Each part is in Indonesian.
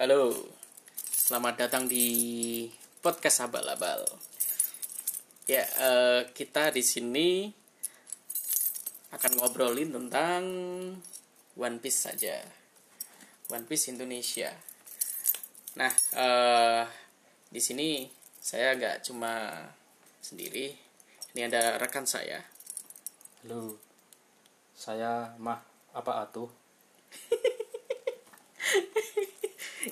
Halo, selamat datang di podcast Abal-Abal. Ya, eh, kita di sini akan ngobrolin tentang One Piece saja. One Piece Indonesia. Nah, eh, di sini saya nggak cuma sendiri. Ini ada rekan saya. Halo, saya Mah apa atuh?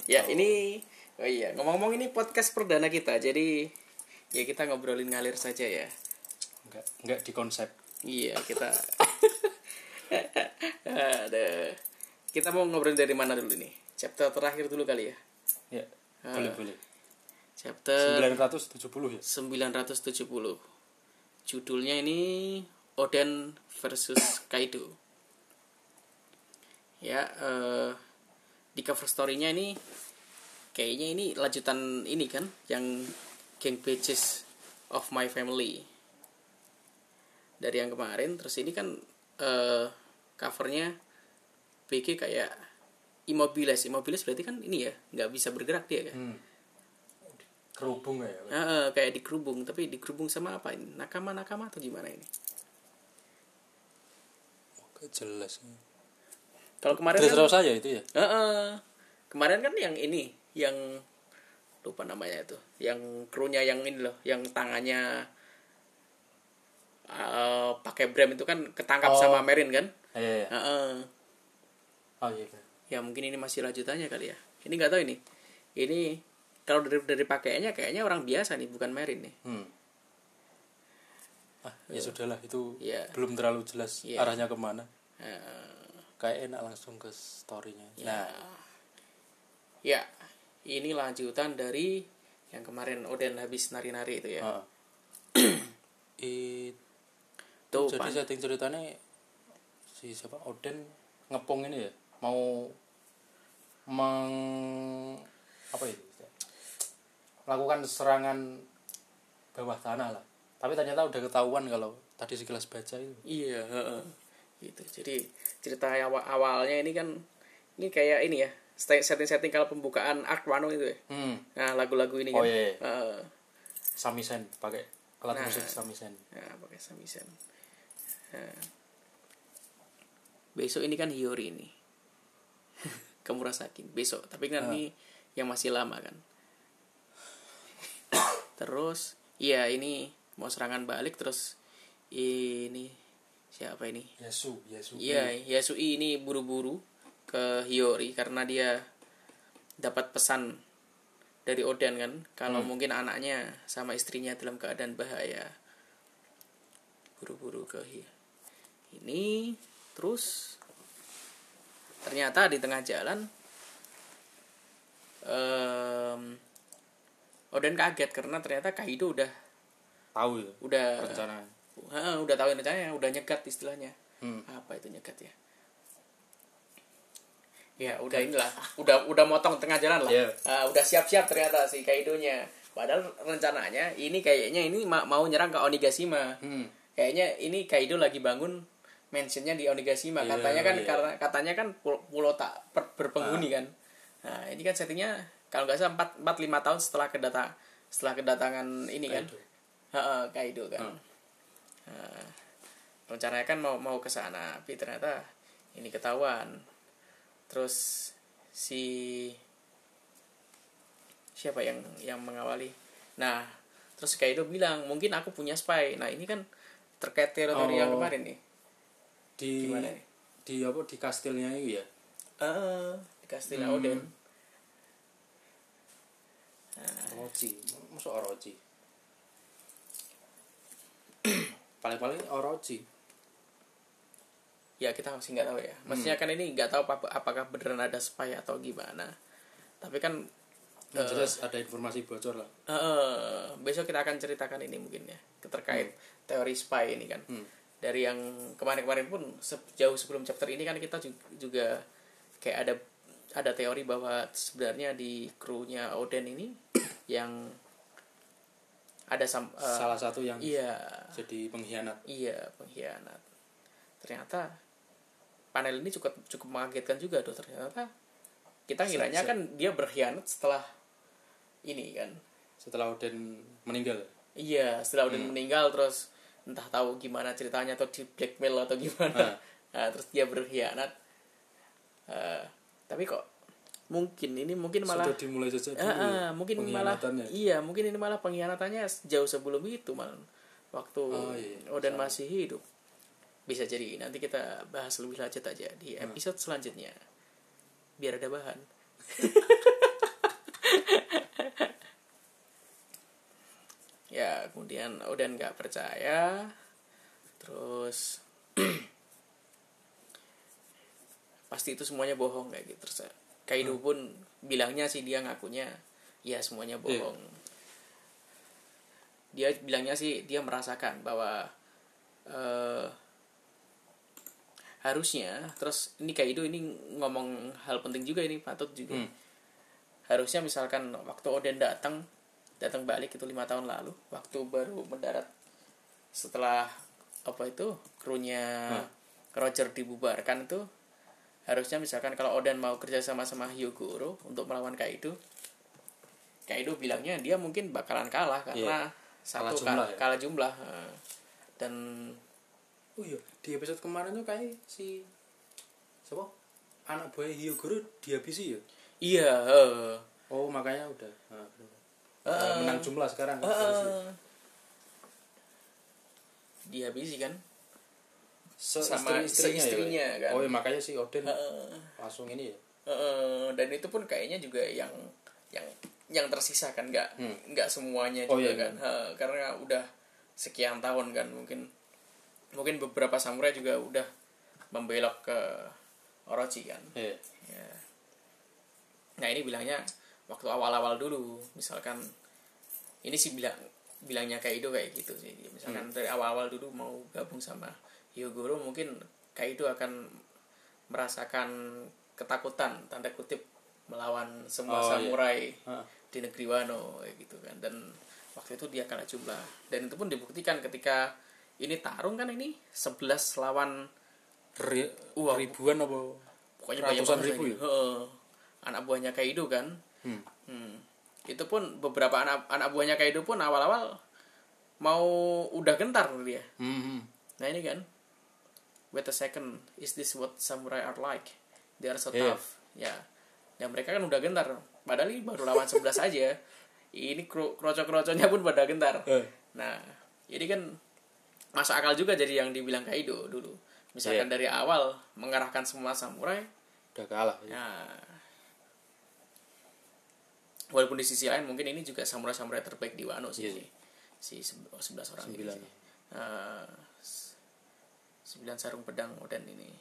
Ya, ini oh iya, ngomong-ngomong ini podcast perdana kita. Jadi ya kita ngobrolin ngalir saja ya. Enggak, enggak di konsep. Iya, kita ada kita mau ngobrol dari mana dulu nih? Chapter terakhir dulu kali ya. Ya, boleh boleh. Chapter 970 ya. 970. Judulnya ini Oden versus Kaido. Ya, eh, di cover story-nya ini kayaknya ini lanjutan ini kan yang Gang Pages of My Family. Dari yang kemarin terus ini kan eh, covernya BG kayak immobiles. Immobiles berarti kan ini ya, nggak bisa bergerak dia kan. Hmm. Kerubung ya. Ah, ah, kayak dikerubung tapi dikerubung sama apa ini nakama nakama atau gimana ini Oke, jelas. Kalau kemarin Terus kan, terus saya itu ya. Ah, ah. kemarin kan yang ini yang lupa namanya itu yang krunya yang ini loh yang tangannya eh, pakai brem itu kan ketangkap Oh. sama Merin kan Iya, iya. Ah, ah. Oh iya. iya. ya mungkin ini masih lanjutannya kali ya ini nggak tahu ini ini kalau dari dari pakaiannya kayaknya orang biasa nih bukan Merin nih Hmm. Ah, ya sudahlah itu Iya. belum terlalu jelas Iya. arahnya ke mana. Kayak enak langsung ke storynya. Ya. Nah, Ya, ini lanjutan dari yang kemarin Oden habis nari-nari itu ya. itu Tuh, jadi Pan. setting ceritanya si siapa Oden ngepung ini ya mau meng apa itu lakukan serangan bawah tanah lah tapi ternyata udah ketahuan kalau tadi sekilas baca itu Iya. Gitu. Jadi cerita awal awalnya ini kan ini kayak ini ya. Setting-setting kalau pembukaan Arc Wano itu ya. hmm. Nah, lagu-lagu ini oh kan. iya, iya. Heeh. samisen pakai alat Nah. musik samisen Nah, pakai samisen. Nah. Besok ini kan Hiyori ini. Kemurasaki besok, tapi kan Ah. ini yang masih lama kan. Terus iya ini mau serangan balik terus ini siapa ini? Yasu Yasu Iya, Yasui ini buru-buru ke Hiyori karena dia dapat pesan dari Oden kan kalau mungkin anaknya sama istrinya dalam keadaan bahaya. Buru-buru ke Hi- ini terus ternyata di tengah jalan em, Oden kaget karena ternyata Kaido udah tahu ya udah rencana Heeh, udah tahu rencananya udah nyegat istilahnya hmm. apa itu nyegat ya ya udah inilah udah udah motong tengah jalan lah Iya. Ah, udah siap-siap ternyata si Kaidonya padahal rencananya ini kayaknya ini ma- mau nyerang ke Onigashima Hmm. kayaknya ini Kaido lagi bangun mansionnya di Onigashima Iya, katanya kan iya. karena katanya kan pul- pulau tak berpenghuni Ah. kan nah ini kan settingnya kalau nggak salah empat empat lima tahun setelah kedatang setelah kedatangan ini kan Kaido. Kaido kan Hmm. Nah, rencananya kan mau mau ke sana tapi ternyata ini ketahuan. Terus si siapa yang yang mengawali? Nah terus Kaido bilang mungkin aku punya spy. Nah ini kan terkait teori yang Oh. kemarin nih. Di Gimana di apa di kastilnya itu ya? Eh di Kastil Hmm. Oden Orochi masuk Orochi paling-paling Orochi. Ya kita masih nggak tahu ya. Maksudnya kan ini nggak tahu apa apakah beneran ada spy atau gimana. Tapi kan yang jelas ada informasi bocor lah. Eh, besok kita akan ceritakan ini mungkin ya terkait teori spy ini kan. Hmm. dari yang kemarin-kemarin pun se- jauh sebelum chapter ini kan kita ju- juga kayak ada ada teori bahwa sebenarnya di krunya Oden ini yang ada sam, eh, salah satu yang iya. jadi pengkhianat. Iya pengkhianat. Ternyata panel ini cukup cukup mengagetkan juga tuh ternyata kita ngiranya Se- kan dia berkhianat setelah ini kan? Setelah Oden meninggal. Iya setelah udah Hmm. meninggal terus entah tahu gimana ceritanya atau di blackmail atau gimana. Ah. Nah, terus dia berkhianat. Eh, tapi kok mungkin ini mungkin malah sudah dimulai Ah, dulu ah, mungkin malah iya mungkin ini malah pengkhianatannya jauh sebelum itu malah waktu Oh, iya. Oden masih hidup. Bisa jadi nanti kita bahas lebih lanjut aja di episode selanjutnya. Biar ada bahan. Ya kemudian Oden nggak percaya. Terus pasti itu semuanya bohong kayak gitu terus Kaido pun bilangnya sih dia ngakunya ya semuanya bohong. Dia bilangnya sih dia merasakan bahwa eh harusnya terus ini Kaido ini ngomong hal penting juga ini patut juga. Hmm. harusnya misalkan waktu Oden datang datang balik itu lima tahun lalu waktu baru mendarat setelah apa itu krunya Roger dibubarkan itu harusnya misalkan kalau Oden mau kerja sama sama Hyogoro untuk melawan Kaido Kaido bilangnya dia mungkin bakalan kalah karena satu Kalah jumlah kalah, ya? kalah jumlah dan oh iya di episode kemarin tuh kayak si siapa? Anak buah Hyogoro dihabisi ya? Iya eh. oh makanya udah nah, Udah menang jumlah sekarang. Eh, dihabisi kan Se- sama istri-istrinya seistrinya, ya? kan. oh iya makanya si Oden Eh, langsung ini ya eh, dan itu pun kayaknya juga yang yang yang tersisa kan nggak Hmm. nggak semuanya Oh, juga iya, kan Eh, karena udah sekian tahun kan mungkin mungkin beberapa samurai juga udah membelok ke Orochi kan Iya. ya. nah ini bilangnya waktu awal-awal dulu misalkan ini sih bilang bilangnya Kaido kayak gitu sih misalkan dari awal-awal dulu mau gabung sama Hyogoro mungkin Kaido akan merasakan ketakutan tanda kutip melawan semua Oh, iya. samurai Heeh. di negeri Wano kayak gitu kan dan waktu itu dia kalah jumlah dan itu pun dibuktikan ketika ini tarung kan ini 11 lawan Ri- Wah. ribuan apa pokoknya banyak Ratusan banget ribu ya? Heeh. anak buahnya Kaido kan Hmm. Hmm. itu pun beberapa anak anak buahnya Kaido pun awal-awal mau udah gentar dia Hmm, hmm. nah ini kan wait a second is this what samurai are like they are so iya. tough ya dan mereka kan udah gentar padahal ini baru lawan 11 aja ini kroco-kroconya pun pada gentar uh. nah jadi kan masuk akal juga jadi yang dibilang Kaido dulu misalkan yeah. dari awal mengarahkan semua samurai udah kalah iya. ya. nah, walaupun di sisi lain mungkin ini juga samurai-samurai terbaik di Wano sih yeah. si 11 orang 9. ini 9 sarung pedang Oden ini.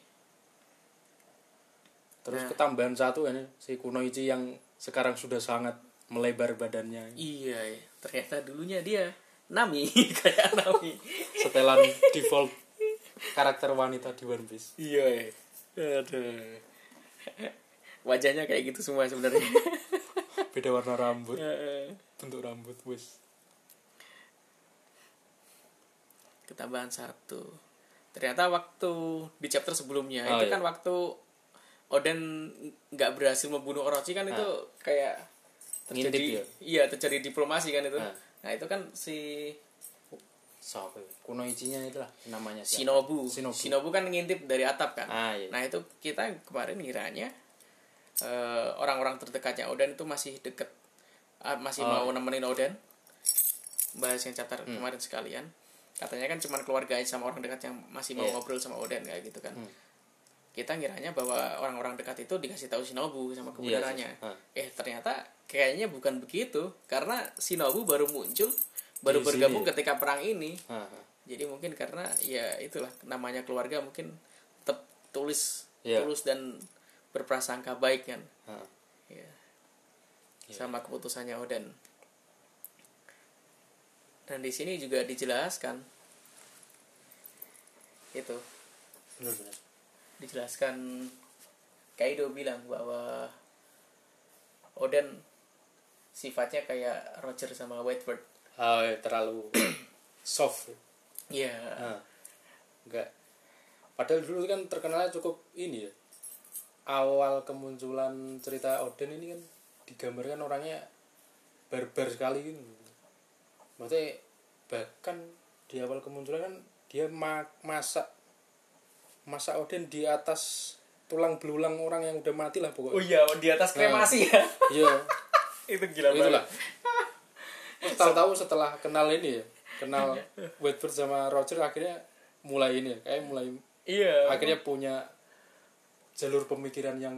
Terus nah, ketambahan satu kan si Kunoichi yang sekarang sudah sangat melebar badannya. Iya ternyata dulunya dia Nami kayak Nami. Setelan default karakter wanita di One Piece. Iya, iya. aduh. Wajahnya kayak gitu semua sebenarnya. Beda warna rambut. Bentuk rambut wis. Ketambahan satu ternyata waktu di chapter sebelumnya Oh, itu iya. kan waktu Oden nggak berhasil membunuh Orochi kan itu kayak terjadi Ngintip ya? iya terjadi diplomasi kan itu Ah. nah itu kan si siapa ya? Kunoichinya itulah namanya siapa? Shinobu. Shinobu. Shinobu kan ngintip dari atap kan Ah, iya. nah itu kita kemarin ngiranya eh, orang-orang terdekatnya Oden itu masih deket ah, masih Oh, mau nemenin Oden bahas yang chapter Hmm. kemarin sekalian katanya kan cuman keluarga aja sama orang dekat yang masih mau Iya. ngobrol sama Oden kayak gitu kan Hmm. kita ngiranya bahwa orang-orang dekat itu dikasih tahu Shinobu sama kebenarannya Iya, sih. Ah. eh ternyata kayaknya bukan begitu karena Shinobu baru muncul baru Di bergabung sini. ketika perang ini ah. jadi mungkin karena ya itulah namanya keluarga mungkin tetap tulis Iya. tulus dan berprasangka baik kan Ah. ya. sama keputusannya Oden dan di sini juga dijelaskan. Itu benar-benar. Dijelaskan Kaido bilang bahwa Oden sifatnya kayak Roger sama Whitebird. Ah, ya, terlalu soft ya? Ah. enggak. Padahal dulu kan terkenalnya cukup ini ya. Awal kemunculan cerita Odin ini kan digambarkan orangnya barbar sekali gitu. Maksudnya bahkan di awal kemunculan kan dia ma- masak masak Odin di atas tulang belulang orang yang udah mati lah oh pokoknya. iya di atas kremasi ya Iya, itu gila itulah. banget Tahu-tahu setelah kenal ini ya, kenal Whitbird sama Roger akhirnya mulai ini ya, kayak mulai iya akhirnya punya jalur pemikiran yang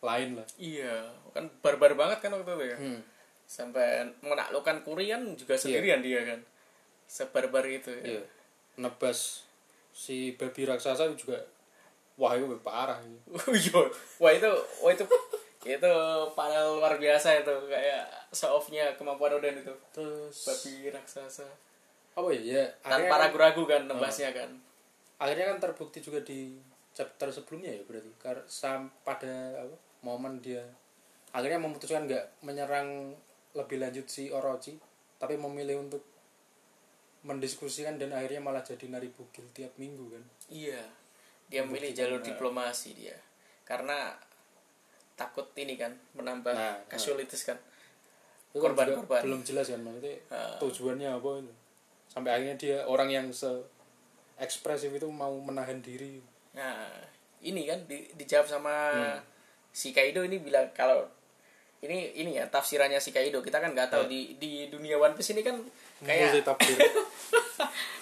lain lah. iya kan barbar banget kan waktu itu ya Hmm. Sampai menaklukkan Kurian juga sendirian dia kan sebarbar itu ya. Iya. Nebas si babi raksasa juga wah itu parah. Iya. wah itu wah itu itu panel luar biasa itu kayak show off-nya kemampuan Odin itu Terus babi raksasa apa ya? Ya akhirnya tanpa kan, ragu-ragu kan nembasnya kan akhirnya kan terbukti juga di chapter sebelumnya ya berarti Kar- sam pada apa, momen dia akhirnya memutuskan nggak menyerang lebih lanjut si Orochi tapi memilih untuk mendiskusikan dan akhirnya malah jadi nari bugil tiap minggu kan? Iya. Dia memilih jalur diplomasi dia. Karena takut ini kan menambah Nah, kan. Itu kan Korban, juga korban. belum jelas kan? Maksudnya Ah. tujuannya apa itu? Sampai akhirnya dia orang yang se ekspresif itu mau menahan diri. Nah ini kan di, dijawab sama Hmm. si Kaido ini bilang kalau ini ini ya tafsirannya si Kaido kita kan nggak tahu di di dunia One Piece ini kan kayak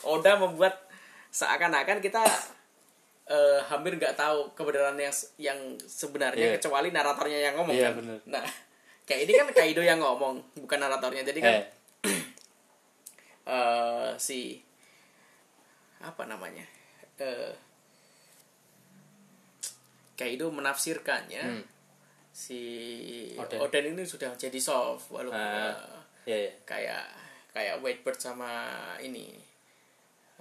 Oda membuat seakan-akan kita eh, hampir nggak tahu kebenaran yang yang sebenarnya Iya. kecuali naratornya yang ngomong Iya, kan. bener. Nah, kayak ini kan Kaido yang ngomong, bukan naratornya. Jadi kan eh, eh, si apa namanya? Eh, Kaido menafsirkannya Hmm. Si Oden. Oden. ini sudah jadi soft walaupun Ah. eh, ya ya kayak kayak Whitebird sama ini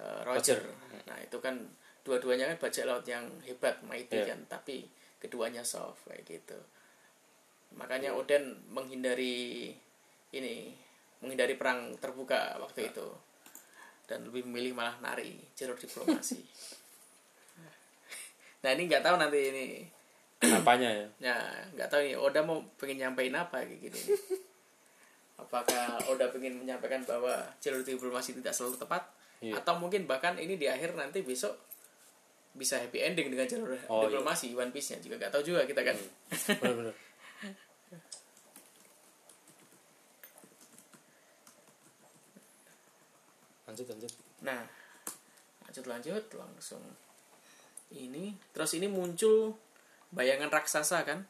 uh, Roger. Nah itu kan dua-duanya kan bajak laut yang hebat, mighty Iya. kan, tapi keduanya soft kayak gitu. Makanya Oden menghindari ini, menghindari perang terbuka waktu itu dan lebih memilih malah nari jalur diplomasi. nah ini nggak tahu nanti ini, apanya ya ya nggak tahu nih Oda mau pengen nyampein apa kayak gini. Apakah Oda pengen menyampaikan bahwa jalur diplomasi tidak selalu tepat? Iya. Atau mungkin bahkan ini di akhir nanti besok bisa happy ending dengan jalur Oh, diplomasi One Piece-nya juga nggak tahu juga kita kan. benar-benar lanjut lanjut Nah, lanjut lanjut langsung ini terus ini muncul bayangan raksasa kan?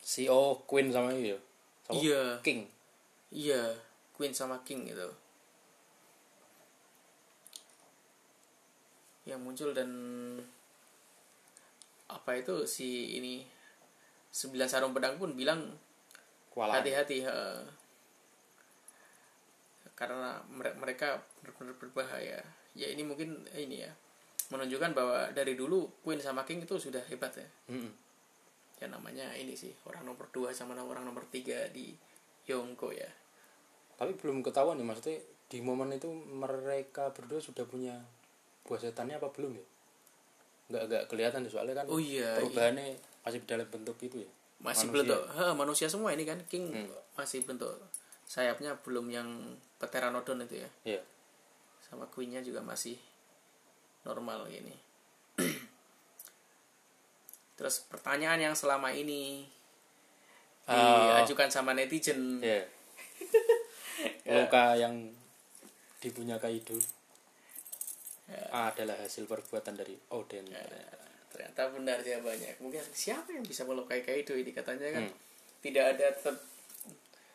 CEO Queen sama itu ya sama Iya. King Iya, Queen sama King itu. Yang muncul dan apa itu si ini sembilan sarung pedang pun bilang hati-hati ha. karena mere- mereka benar-benar berbahaya ya ini mungkin ini ya menunjukkan bahwa dari dulu Queen sama King itu sudah hebat ya Mm-mm. ya namanya ini sih orang nomor dua sama orang nomor tiga di Yonko ya tapi belum ketahuan nih maksudnya di momen itu mereka berdua sudah punya buah setannya apa belum ya nggak nggak kelihatan soalnya kan Oh iya, perubahannya masih dalam bentuk itu ya masih Manusia. bentuk ha, manusia semua ini kan King Hmm. masih bentuk sayapnya belum yang Pteranodon itu ya Iya. sama Queennya juga masih normal ini terus pertanyaan yang selama ini Ah. diajukan sama netizen. Iya. luka yang dipunya Kaido adalah hasil perbuatan dari Oden. Ya, ternyata benar jawabannya kemudian siapa yang bisa melukai Kaido ini? Katanya kan Hmm. tidak ada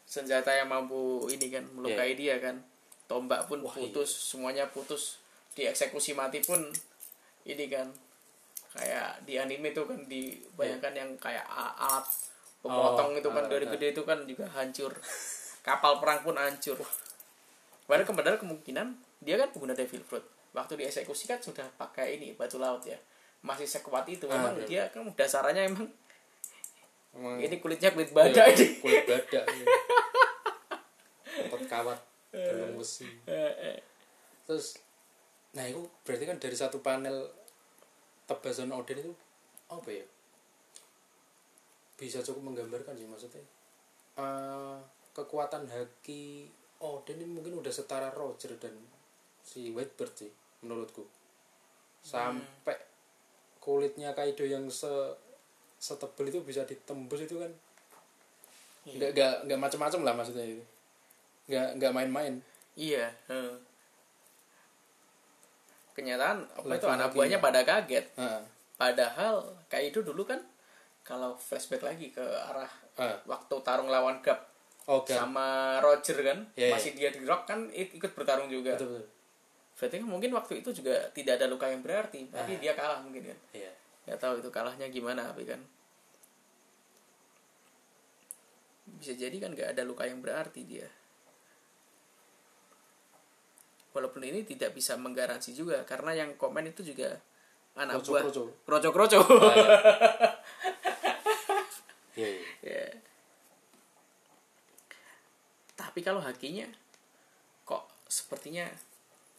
senjata yang mampu ini kan melukai dia kan. Tombak pun Iya. Wah, putus semuanya putus dieksekusi mati pun ini kan kayak di anime itu kan dibayangkan yang kayak alat pemotong Oh, itu kan dari ah. gede itu kan juga hancur. Kapal perang pun hancur. Padahal padahal kemungkinan dia kan pengguna devil fruit. Waktu dieksekusi kan sudah pakai ini batu laut ya. Masih sekuat itu Ah, memang benar. dia kan dasarnya emang Emang ini kulitnya kulit badak iya, ini. kulit badak iya. otot kawat belum besi. Eh, terus nah itu berarti kan dari satu panel tebasan Odin itu apa ya? Bisa cukup menggambarkan sih maksudnya. Eh, kekuatan haki Odin ini mungkin udah setara Roger dan si Whitebird sih menurutku. Sampai kulitnya Kaido yang se setebel itu bisa ditembus itu kan. Nggak nggak nggak macam-macam lah maksudnya itu. Nggak nggak main-main. Iya. heeh. Kenyataan apa itu anak buahnya pada kaget. Heeh. Padahal Kaido dulu kan kalau flashback lagi ke arah Ah. waktu tarung lawan Gap oke sama Roger kan Iya, iya. masih dia di rock kan ik- ikut bertarung juga. betul betul Berarti kan mungkin waktu itu juga tidak ada luka yang berarti, tapi dia kalah mungkin kan. iya Nggak tahu itu kalahnya gimana tapi kan. Bisa jadi kan nggak ada luka yang berarti dia. Walaupun ini tidak bisa menggaransi juga karena yang komen itu juga anak buah Kroco-kroco. kroco-kroco. iya iya Ya. Tapi kalau hakinya kok sepertinya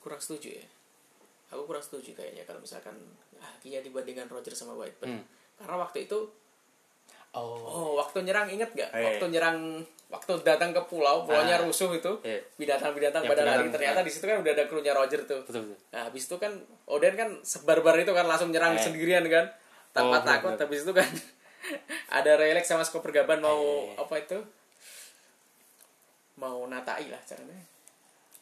kurang setuju ya. Aku kurang setuju kayaknya kalau misalkan hakinya dibandingkan Roger sama Whitebird. Hmm. Karena waktu itu oh oh waktu nyerang inget gak? Eh. Waktu nyerang waktu datang ke pulau, pulaunya Ah. rusuh itu. Iya. Binatang-binatang Yang pada lari ternyata ah. di situ kan udah ada krunya Roger tuh. betul betul Nah, habis itu kan Oden kan sebarbar itu kan langsung nyerang Eh. sendirian kan tanpa Oh, takut. benar. Habis itu kan ada Relax sama Skop Pergaban mau Eh. apa itu? Mau natai lah caranya.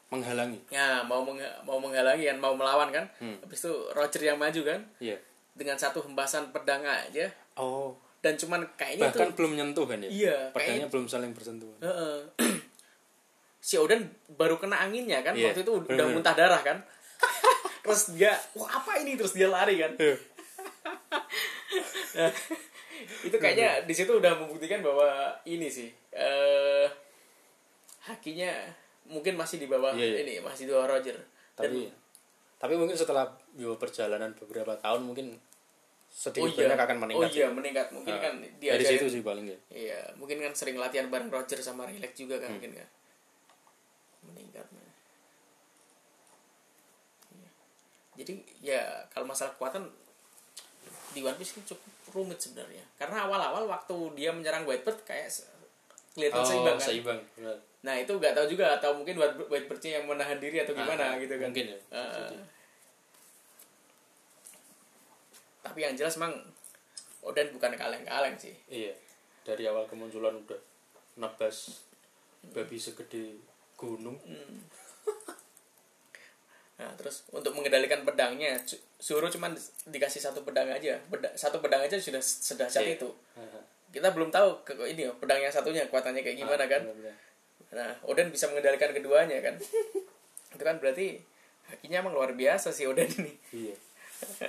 menghalangi Ya, mau meng- mau menghalangi kan, mau melawan kan. Hmm. Habis itu Roger yang maju kan iya dengan satu hembasan pedang aja oh dan cuman kayaknya bahkan tuh belum nyentuh kan ya Iya, pedangnya belum saling bersentuhan Heeh. si Oden baru kena anginnya kan Iya, waktu itu udah bener. muntah darah kan terus dia wah apa ini terus dia lari kan Iya. Nah, itu kayaknya di situ udah membuktikan bahwa ini sih eh hakinya mungkin masih di bawah Iya, iya. ini masih di bawah Roger Dan- tapi tapi mungkin setelah yo perjalanan beberapa tahun mungkin sedikit oh iya banyak akan meningkat oh iya ya. meningkat mungkin Nah, kan dia dari situ sih paling ya iya mungkin kan sering latihan bareng Roger sama Relax juga Hmm. kan mungkin kan meningkat. Iya. jadi ya kalau masalah kekuatan di One Piece cukup rumit sebenarnya karena awal-awal waktu dia menyerang Whitebird kayak kelihatan oh seimbang kan seimbang benar. nah itu nggak tahu juga atau mungkin White- Whitebird-nya yang menahan diri atau gimana Ah, gitu kan mungkin ya, bisa Ah. jadi. Tapi yang jelas emang Oden bukan kaleng-kaleng sih iya dari awal kemunculan udah nebas babi segede gunung Nah, terus untuk mengendalikan pedangnya, Su- Suruh cuman dikasih satu pedang aja. Beda- satu pedang aja sudah sedahsyat Iya. itu. Kita belum tahu ke ini pedang yang satunya kekuatannya kayak gimana Ah, kan. benar-benar. Nah, Oden bisa mengendalikan keduanya kan. itu kan berarti hakinya emang luar biasa sih Oden ini. iya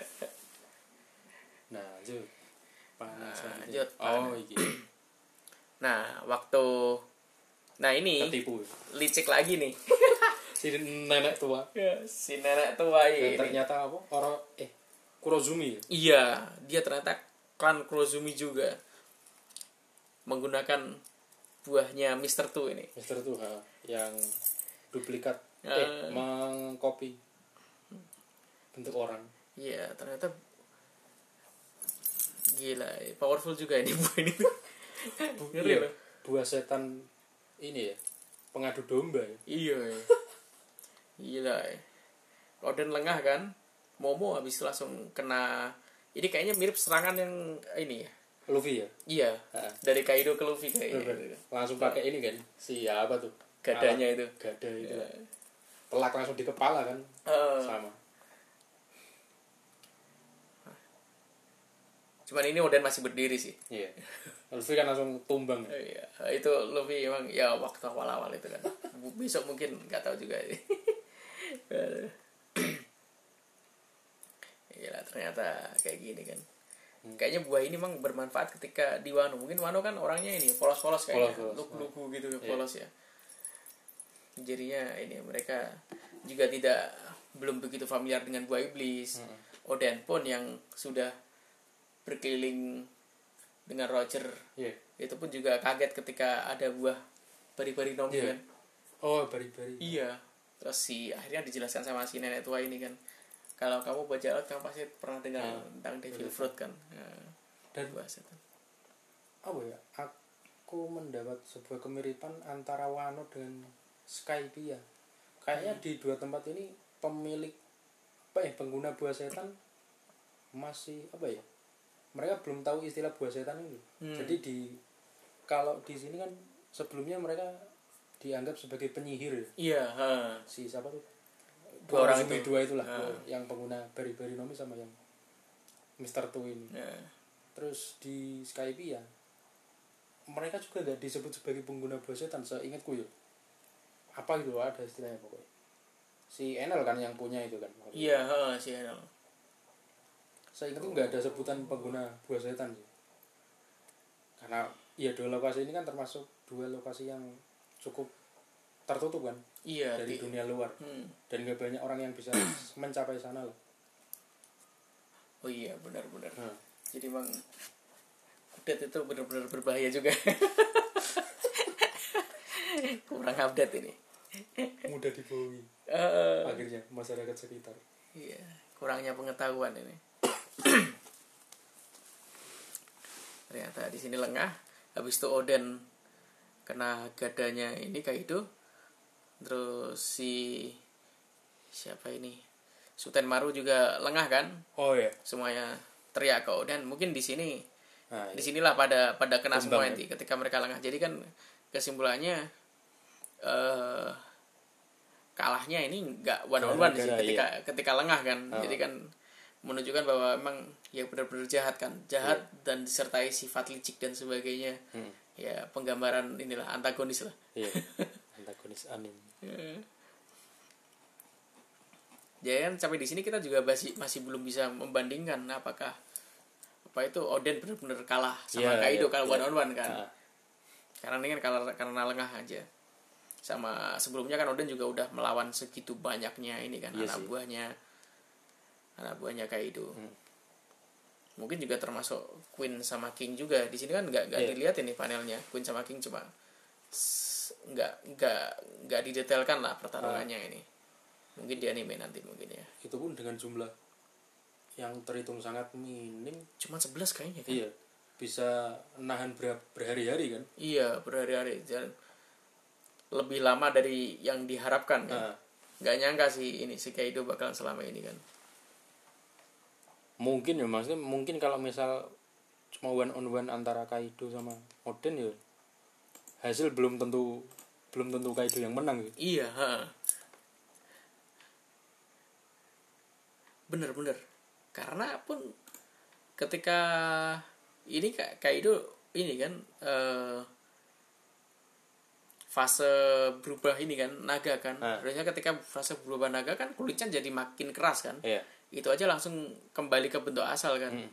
nah lanjut Nah, selanjutnya. lanjut, oh iya Nah, waktu Nah, ini ketipu licik lagi nih. si nenek tua Ya, si nenek tua ini. dan ternyata apa orang eh Kurozumi ya? Iya, dia ternyata klan Kurozumi juga menggunakan buahnya Mister Tu ini. Mister tuh ha, yang duplikat Ah. eh mengcopy bentuk orang Iya, ternyata gila, powerful juga ini buah ini. Ngeri Iya, buah setan ini ya pengadu domba ya Iya. iya. Gila. ya. Oden lengah kan? Momo habis langsung kena ini kayaknya mirip serangan yang ini ya. Luffy ya Iya, Ah. dari Kaido ke Luffy kayaknya. langsung pakai ini kan si apa tuh Gadanya Alat itu. gada itu lah. telak langsung di kepala kan Eh, sama cuman ini Oden masih berdiri sih. iya Luffy kan langsung tumbang Iya, itu Luffy emang ya waktu awal-awal itu kan. Besok mungkin nggak tahu juga. Iya ternyata kayak gini kan. Kayaknya buah ini emang bermanfaat ketika di Wano. Mungkin Wano kan orangnya ini polos-polos kayaknya, Polos-polos. lugu-lugu gitu polos ya. Jadinya ini mereka juga tidak belum begitu familiar dengan buah iblis. Oden pun yang sudah berkeliling dengan Roger. Iya. Itu pun juga kaget ketika ada buah bari-bari nomi Iya. kan? Oh bari-bari. Iya. Terus si akhirnya dijelaskan sama si nenek tua ini kan? Kalau kamu baca laut kamu pasti pernah dengar Ah, tentang devil betul. fruit kan? Nah, dan buah setan. apa ya? Aku mendapat sebuah kemiripan antara Wano dengan Skypia kayaknya di dua tempat ini pemilik apa ya pengguna buah setan masih apa ya mereka belum tahu istilah buah setan itu Hmm. jadi di kalau di sini kan sebelumnya mereka dianggap sebagai penyihir ya. iya ha. si siapa tuh Dua orang itu. dua itulah Ah. yang pengguna beri beri nomi sama yang Mister Two ini Ya. terus di Skype ya mereka juga nggak disebut sebagai pengguna buah setan seingatku ya apa gitu ada istilahnya pokoknya si Enel kan yang punya itu kan iya ha, si Enel saya ingat nggak ada sebutan pengguna buah setan sih. Karena ya dua lokasi ini kan termasuk dua lokasi yang cukup tertutup kan iya dari di- dunia luar. Hmm. dan nggak banyak orang yang bisa mencapai sana lah. Oh iya benar-benar Nah, jadi emang update itu benar-benar berbahaya juga. Kurang update ini. Mudah dibohongi Eh, akhirnya masyarakat sekitar. Iya kurangnya pengetahuan ini ternyata di sini lengah. Habis itu Oden kena gadanya ini Kaido. Terus si siapa ini? Suten Maru juga lengah kan? Oh ya semuanya teriak ke Oden. Mungkin di sini nah, di sinilah pada pada kena Tumbang, semua ya? nanti ketika mereka lengah. Jadi kan kesimpulannya eh kalahnya ini nggak one on one sih ketika ketika lengah kan. Ah. jadi kan menunjukkan bahwa emang ya benar-benar jahat kan. Jahat dan disertai sifat licik dan sebagainya. Hmm. ya penggambaran inilah antagonis lah. Iya. Antagonis anime jadi kan sampai di sini kita juga masih masih belum bisa membandingkan apakah apa itu Oden benar-benar kalah sama Iya, Kaido iya, kalau iya. one on one kan. Nah, karena ini kan karena, karena lengah aja. Sama sebelumnya kan Oden juga udah melawan segitu banyaknya ini kan Iya anak sih. buahnya anak buahnya Kaido Hmm. mungkin juga termasuk Queen sama King juga. Di sini kan nggak nggak Iya. dilihat ini panelnya. Queen sama King cuma nggak nggak nggak didetailkan lah pertarungannya Ah. ini. Mungkin di anime nanti mungkin ya. Itu pun dengan jumlah yang terhitung sangat minim. Cuma 11 kayaknya kan. Iya. Bisa nahan ber- berhari-hari kan? Iya berhari-hari. Dan lebih lama dari yang diharapkan kan. Nah, nggak nyangka sih ini si Kaido bakalan selama ini kan mungkin ya maksudnya mungkin kalau misal cuma one on one antara Kaido sama Oden ya hasil belum tentu belum tentu Kaido yang menang gitu. iya ha. bener-bener karena pun ketika ini Kak Kaido ini kan eh, fase berubah ini kan naga kan harusnya ketika fase berubah naga kan kulitnya jadi makin keras kan Iya. Itu aja langsung kembali ke bentuk asal kan Hmm.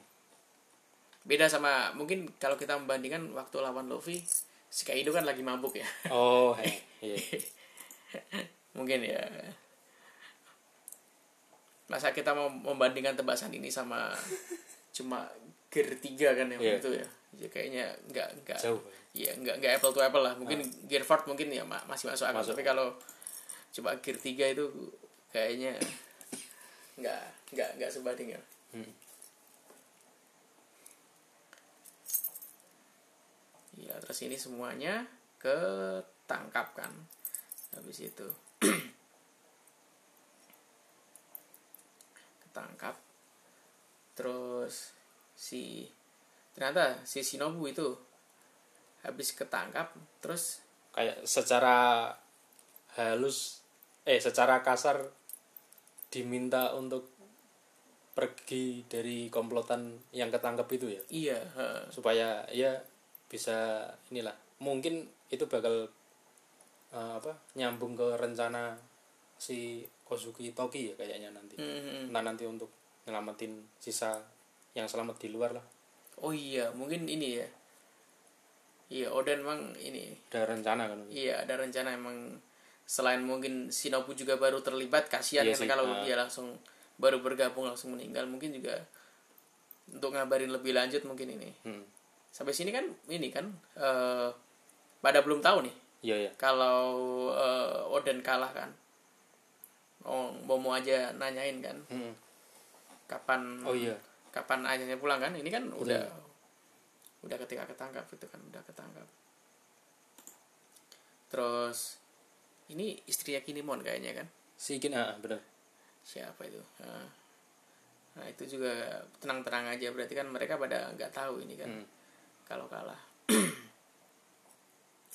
beda sama mungkin kalau kita membandingkan waktu lawan Luffy si Kaido kan lagi mabuk ya Oh, iya. iya. mungkin ya masa kita mau membandingkan tebasan ini sama cuma gear 3 kan yang Iya. itu ya ya kayaknya nggak nggak ya nggak nggak apple to apple lah mungkin gear 4 mungkin ya ma- masih masuk akal Masuk. tapi kalau coba gear 3 itu kayaknya nggak nggak nggak sebanding ya Hmm. ya terus ini semuanya ketangkap kan habis itu. Ketangkap. Terus si ternyata si Shinobu itu habis ketangkap terus Kayak secara halus eh secara kasar diminta untuk pergi dari komplotan yang ketangkep itu ya? Iya heeh. supaya ya bisa inilah. Mungkin itu bakal eh, apa nyambung ke rencana si Kozuki Toki ya kayaknya nanti. Mhm. nah nanti untuk nyelamatin sisa yang selamat di luar lah. Oh iya mungkin ini ya. Iya Oden emang ini. Ada rencana kan? Iya ada rencana emang selain mungkin Shinobu juga baru terlibat kasihan Iya kan kalau ah. dia langsung baru bergabung langsung meninggal mungkin juga untuk ngabarin lebih lanjut mungkin ini. Hmm. sampai sini kan ini kan eh pada belum tahu nih. Iya ya kalau eh, Oden kalah kan. Oh Momo aja nanyain kan. Hmm. kapan oh iya. kapan ayahnya pulang kan? Ini kan udah udah ketika ketangkap itu kan udah ketangkap. Terus ini istrinya Kinemon kayaknya kan? Si Kin ah bener. Siapa itu? Nah, nah itu juga tenang-tenang aja. Berarti kan mereka pada nggak tahu ini kan? Hmm. kalau kalah.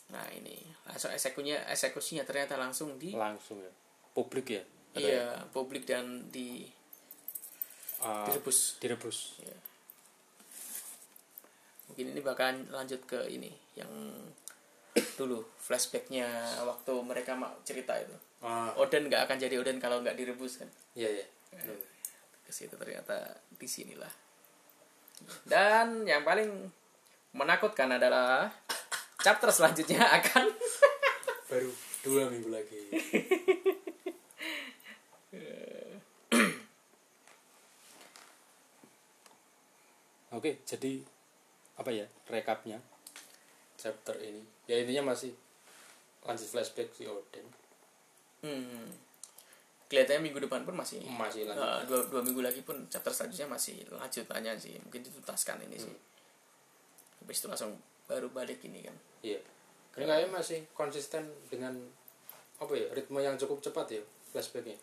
Nah ini. Langsung eksekusinya eksekusinya ternyata langsung di langsung ya? Publik ya? Iya publik dan di ah, direbus. direbus. Ya. mungkin ini bakalan lanjut ke ini yang dulu flashbacknya waktu mereka mau cerita itu. Ah. Oden nggak akan jadi Oden kalau nggak direbus kan? Iya iya. Ke situ ternyata di sinilah. Dan yang paling menakutkan adalah chapter selanjutnya akan baru dua minggu lagi. Oke, jadi apa ya rekapnya chapter ini? Ya intinya masih lanjut flashback si Odin. hmm, kelihatannya minggu depan pun masih Masih lanjut. eh, dua, dua minggu lagi pun chapter selanjutnya masih lanjutannya sih mungkin dituntaskan ini sih habis itu langsung baru balik ini kan Iya. Ini kayaknya masih konsisten dengan apa ya ritme yang cukup cepat ya flashbacknya.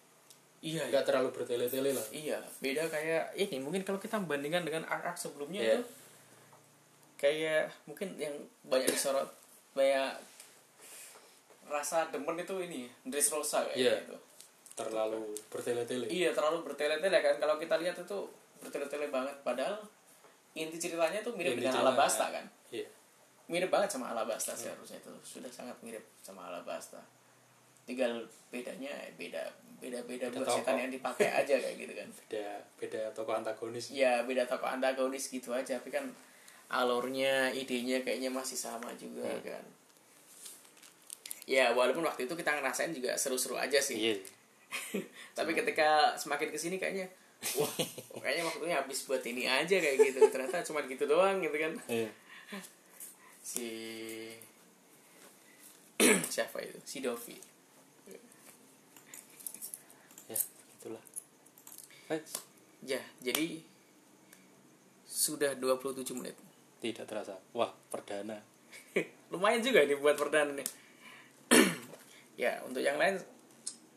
iya iya. Nggak terlalu bertele-tele lah. Iya, beda kayak ini mungkin kalau kita bandingkan dengan arc-arc sebelumnya Iya. itu kayak mungkin yang banyak disorot banyak rasa demen itu ini Dressrosa kayak Iya. gitu. Terlalu bertele-tele. Iya, terlalu bertele-tele kan kalau kita lihat itu bertele-tele banget padahal inti ceritanya tuh mirip Inti dengan Alabasta kan. Iya. Mirip banget sama Alabasta sih harusnya itu sudah sangat mirip sama Alabasta. Tinggal bedanya beda Beda buat tokoh. setan yang dipakai aja kayak gitu kan. Beda beda tokoh antagonis. ya beda tokoh antagonis gitu aja tapi kan alurnya idenya kayaknya masih sama juga Hmm. kan ya walaupun waktu itu kita ngerasain juga seru-seru aja sih Iya. tapi ketika semakin ke sini kayaknya wah kayaknya waktunya habis buat ini aja kayak gitu ternyata cuma gitu doang gitu kan Iya. si siapa itu si Dovi Ya, itulah. Ya jadi sudah 27 menit tidak terasa. Wah, perdana. lumayan juga ini buat perdana nih ya untuk yang lain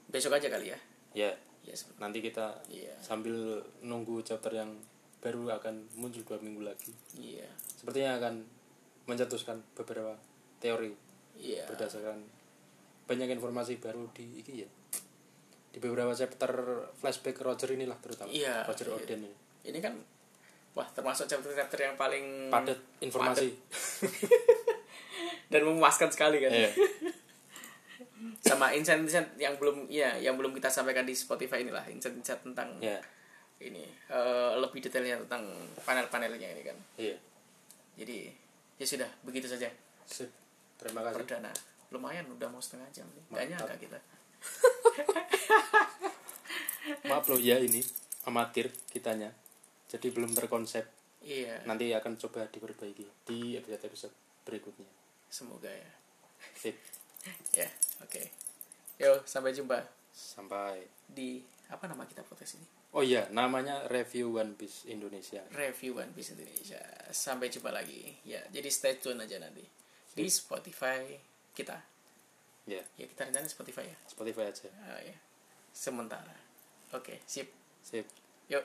besok aja kali ya Ya, ya sebenarnya. nanti kita Iya. sambil nunggu chapter yang baru akan muncul dua minggu lagi. iya Sepertinya akan mencetuskan beberapa teori iya berdasarkan banyak informasi baru di iki ya. Di beberapa chapter flashback Roger inilah terutama. Iya, Roger iya. Oden ini. ini kan wah termasuk chapter-chapter yang paling Padat informasi. dan memuaskan sekali kan Iya. sama insight-insight yang belum ya yang belum kita sampaikan di Spotify inilah insight-insight tentang Ya. ini eh, lebih detailnya tentang panel-panelnya ini kan Iya. jadi ya sudah begitu saja Sip. Terima kasih. perdana lumayan udah mau setengah jam nih nyangka kita Maaf loh ya ini amatir kitanya. Jadi belum terkonsep. iya. Nanti akan coba diperbaiki di episode-episode berikutnya. semoga ya. Sip. ya oke. Yo sampai jumpa. Sampai. di apa nama kita podcast ini? Oh iya, namanya Review One Piece Indonesia. review One Piece Indonesia. Sampai jumpa lagi. Ya jadi stay tune aja nanti. Di Spotify kita. Ya, ya kita rencana Spotify ya? Spotify aja. Ah, ya sementara. Oke sip. Sip. yuk